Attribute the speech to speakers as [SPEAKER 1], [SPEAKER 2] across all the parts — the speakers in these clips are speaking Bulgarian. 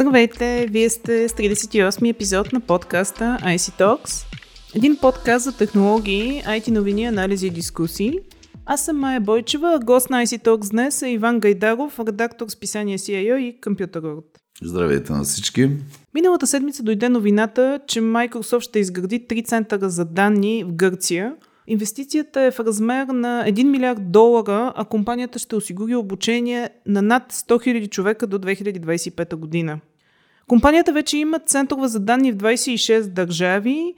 [SPEAKER 1] Здравейте! Вие сте с 38 епизод на подкаста IC Talks. Един подкаст за технологии, IT новини, анализи и дискусии. Аз съм Майя Бойчева, гост на IC Talks днес е Иван Гайдаров, редактор с писание CIO и Computer World.
[SPEAKER 2] Здравейте на всички!
[SPEAKER 1] Миналата седмица дойде новината, че Microsoft ще изгради три центъра за данни в Гърция – Инвестицията е в размер на 1 милиард долара, а компанията ще осигури обучение на над 100 000 човека до 2025 година. Компанията вече има центрове за данни в 26 държави,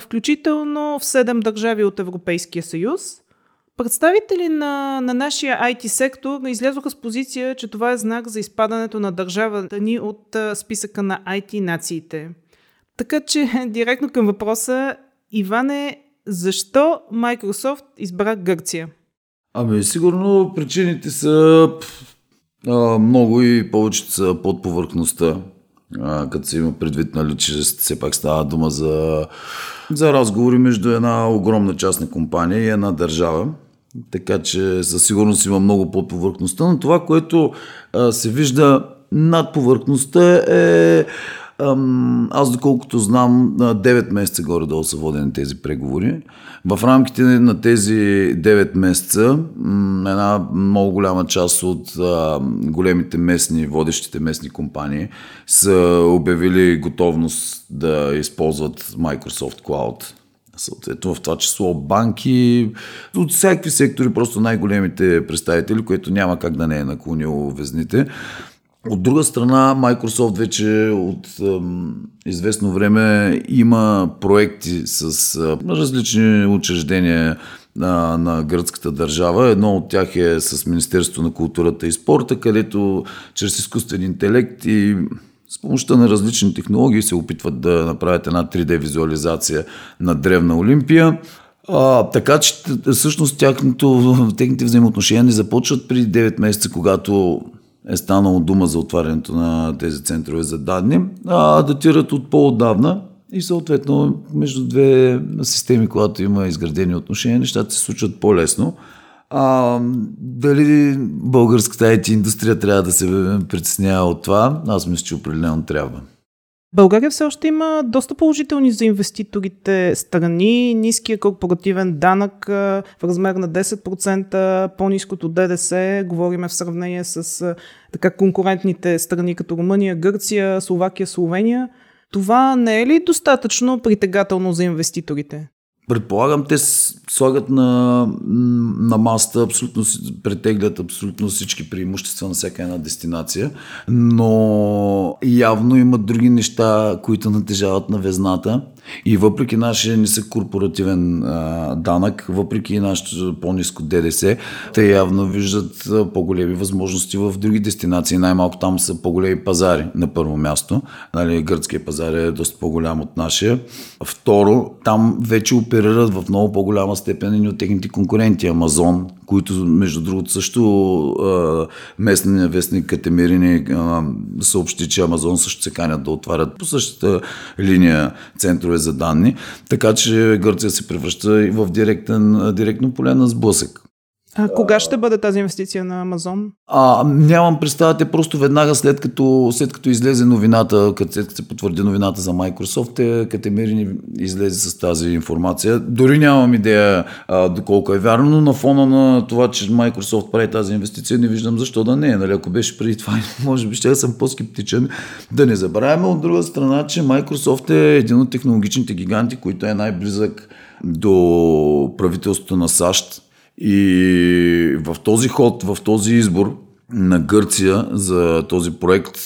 [SPEAKER 1] включително в 7 държави от Европейския съюз. Представители на, на нашия IT сектор излязоха с позиция, че това е знак за изпадането на държавата ни от списъка на IT нациите. Така че, директно към въпроса, Иване, защо Microsoft избра Гърция?
[SPEAKER 2] Ами, сигурно причините са а, много и повечето са под повърхността. А, като се има предвид, нали, че все пак става дума за, за разговори между една огромна частна компания и една държава. Така че със сигурност има много под повърхността, но това, което а, се вижда над повърхността е аз, доколкото знам, 9 месеца горе-долу са водени тези преговори. В рамките на тези 9 месеца една много голяма част от големите местни, водещите местни компании са обявили готовност да използват Microsoft Cloud. Съответно, в това число банки, от всякакви сектори, просто най-големите представители, което няма как да не е наклонило везните. От друга страна, Microsoft вече от известно време има проекти с различни учреждения на, на гръцката държава. Едно от тях е с Министерство на културата и спорта, където чрез изкуствен интелект и с помощта на различни технологии се опитват да направят една 3D визуализация на древна Олимпия. А, така че всъщност тяхното, техните взаимоотношения не започват при 9 месеца, когато е станало дума за отварянето на тези центрове за данни, а датират от по-отдавна и съответно между две системи, когато има изградени отношения, нещата се случват по-лесно. А, дали българската IT индустрия трябва да се притеснява от това? Аз мисля, че определено трябва.
[SPEAKER 1] България все още има доста положителни за инвеститорите страни. Ниския корпоративен данък в размер на 10%, по-низкото ДДС, говориме в сравнение с така конкурентните страни като Румъния, Гърция, Словакия, Словения. Това не е ли достатъчно притегателно за инвеститорите?
[SPEAKER 2] Предполагам, те слагат на, на маста, абсолютно, претеглят абсолютно всички преимущества на всяка една дестинация, но явно имат други неща, които натежават на везната и въпреки нашия нисък корпоративен а, данък, въпреки нашето по-низко ДДС, те явно виждат по-големи възможности в други дестинации. Най-малко там са по-големи пазари на първо място. Нали, гръцкия пазар е доста по-голям от нашия. Второ, там вече оперират в много по-голяма степен и от техните конкуренти. Амазон, които между другото също местния вестник Катемирини съобщи, че Амазон също се канят да отварят по същата линия центрове за данни, така че Гърция се превръща и в директен, директно поле на сблъсък.
[SPEAKER 1] А кога ще бъде тази инвестиция на Амазон?
[SPEAKER 2] А, нямам представа, те просто веднага след като, след като излезе новината, след като се потвърди новината за Microsoft, те Катемирини излезе с тази информация. Дори нямам идея а, доколко е вярно, но на фона на това, че Microsoft прави тази инвестиция, не виждам защо да не е. Нали? Ако беше преди това, може би ще съм по-скептичен. Да не забравяме от друга страна, че Microsoft е един от технологичните гиганти, който е най-близък до правителството на САЩ и в този ход, в този избор на Гърция за този проект,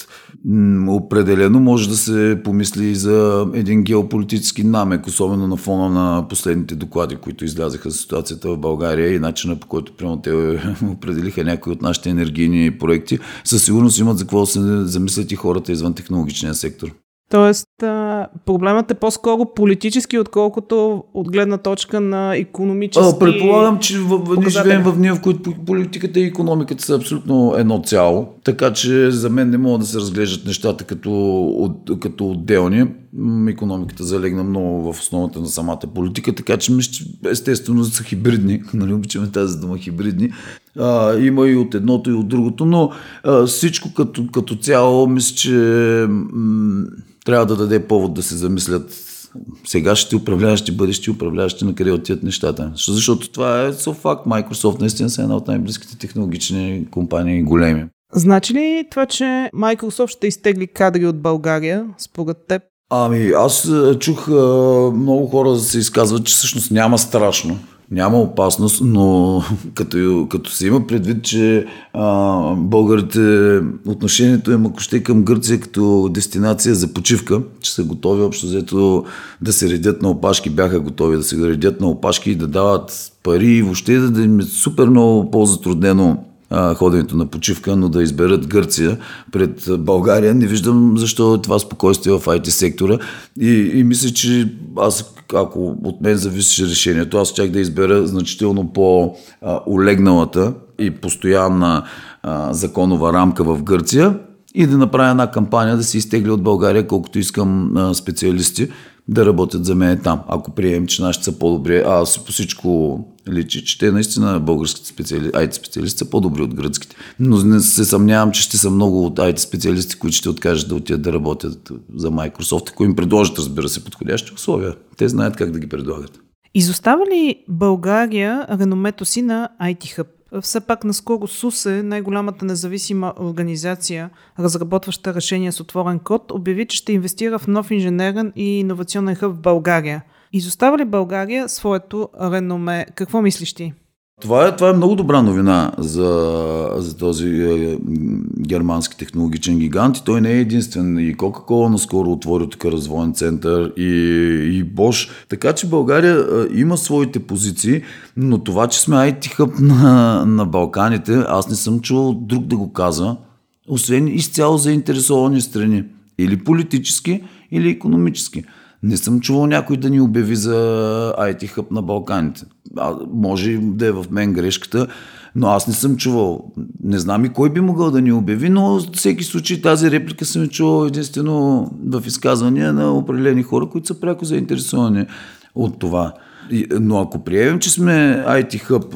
[SPEAKER 2] определено може да се помисли и за един геополитически намек, особено на фона на последните доклади, които излязаха за ситуацията в България и начина по който прямо те определиха някои от нашите енергийни проекти. Със сигурност имат за какво да се замислят и хората извън технологичния сектор.
[SPEAKER 1] Тоест, проблемът е по-скоро политически, отколкото от гледна точка на економически.
[SPEAKER 2] А, предполагам, че в, в, ние живеем в дни, в които политиката и економиката са абсолютно едно цяло, така че за мен не могат да се разглеждат нещата като, от, като отделни. Економиката залегна много в основата на самата политика, така че естествено са хибридни, нали обичаме тази дума хибридни. А, има и от едното и от другото, но а, всичко като, като цяло мисля, че м- трябва да даде повод да се замислят сегашните управляващи, бъдещи управляващи на къде отиват нещата. Защото това е со факт. Microsoft наистина са една от най-близките технологични компании, големи.
[SPEAKER 1] Значи ли това, че Microsoft ще изтегли кадри от България, според теб?
[SPEAKER 2] Ами, аз чух много хора да се изказват, че всъщност няма страшно няма опасност, но като, като се има предвид, че а, българите отношението им ако ще към Гърция като дестинация за почивка, че са готови общо взето да се редят на опашки, бяха готови да се редят на опашки и да дават пари и въобще да им е супер много по-затруднено ходенето на почивка, но да изберат Гърция пред България. Не виждам защо е това спокойствие в IT сектора и, и мисля, че аз ако от мен зависеше решението, аз чак да избера значително по-олегналата и постоянна а, законова рамка в Гърция и да направя една кампания да се изтегли от България, колкото искам а, специалисти да работят за мен там. Ако приемем, че нашите са по-добри, а аз по всичко личи, че те наистина българските специали... IT специалисти са по-добри от гръцките. Но не се съмнявам, че ще са много от IT специалисти, които ще откажат да отидат да работят за Microsoft, ако им предложат, разбира се, подходящи условия. Те знаят как да ги предлагат.
[SPEAKER 1] Изостава ли България реномето си на IT Hub? Все пак наскоро СУСЕ, най-голямата независима организация, разработваща решения с отворен код, обяви, че ще инвестира в нов инженерен и иновационен хъб в България. Изостава ли България своето реноме? Какво мислиш ти?
[SPEAKER 2] Това е, това е много добра новина за, за този е, германски технологичен гигант и той не е единствен. И Coca-Cola наскоро отвори тук развоен център и, и Bosch. Така че България е, има своите позиции, но това, че сме IT хъб на, на Балканите, аз не съм чувал друг да го казва, освен изцяло заинтересовани страни. Или политически, или економически. Не съм чувал някой да ни обяви за IT хъб на Балканите. А, може да е в мен грешката, но аз не съм чувал. Не знам и кой би могъл да ни обяви, но всеки случай тази реплика съм чувал единствено в изказвания на определени хора, които са пряко заинтересовани от това. Но ако приемем, че сме IT хъб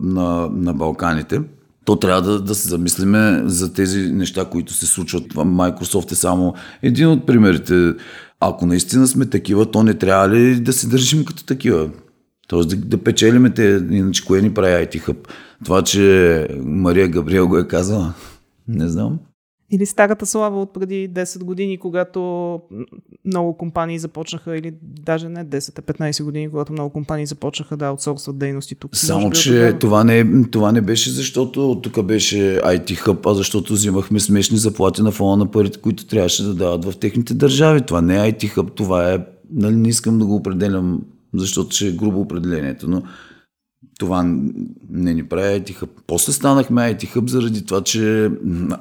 [SPEAKER 2] на, на Балканите, то трябва да, да се замислиме за тези неща, които се случват. Microsoft е само един от примерите. Ако наистина сме такива, то не трябва ли да се държим като такива? Тоест да, да печелиме те, иначе кое ни прави IT Hub? Това, че Мария Габриел го е казала, не знам.
[SPEAKER 1] Или старата слава от преди 10 години, когато много компании започнаха, или даже не 10-15 години, когато много компании започнаха да аутсорсват дейности тук.
[SPEAKER 2] Само, че това не, това не беше защото тук беше IT Hub, а защото взимахме смешни заплати на фона на парите, които трябваше да дават в техните държави. Това не е IT Hub, това е, нали, не искам да го определям, защото ще е грубо определението, но това не ни прави IT Hub. После станахме IT Hub заради това, че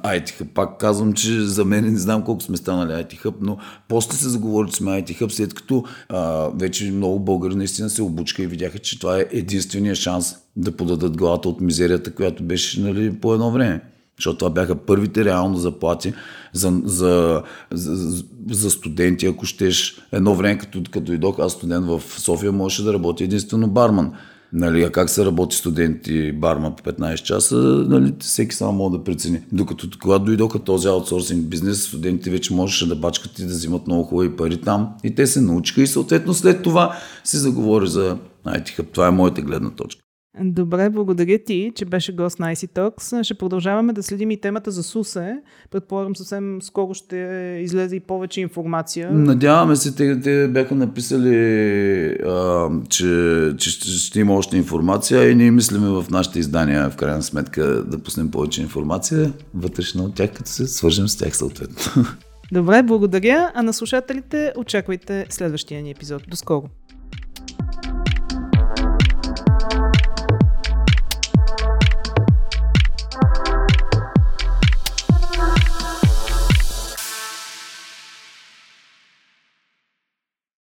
[SPEAKER 2] IT Hub, пак казвам, че за мен не знам колко сме станали IT Hub, но после се заговори, че сме IT Hub, след като а, вече много българи наистина се обучка и видяха, че това е единствения шанс да подадат главата от мизерията, която беше нали, по едно време. Защото това бяха първите реално заплати за, за, за, за студенти, ако щеш. Едно време, като, като дойдох аз студент в София, можеше да работи единствено барман. Нали, а как се работи студенти барма по 15 часа, нали, всеки само може да прецени. Докато когато дойдоха този аутсорсинг бизнес, студентите вече можеше да бачкат и да взимат много хубави пари там. И те се научиха и съответно след това се заговори за IT Това е моята гледна точка.
[SPEAKER 1] Добре, благодаря ти, че беше гост на IC Talks. Ще продължаваме да следим и темата за СУСЕ. Предполагам, съвсем скоро ще излезе и повече информация.
[SPEAKER 2] Надяваме се, те, те бяха написали, а, че, че ще, ще има още информация и ние мислиме в нашите издания, в крайна сметка, да пуснем повече информация вътрешно от тях, като се свържем с тях съответно.
[SPEAKER 1] Добре, благодаря. А на слушателите очаквайте следващия ни епизод. До скоро!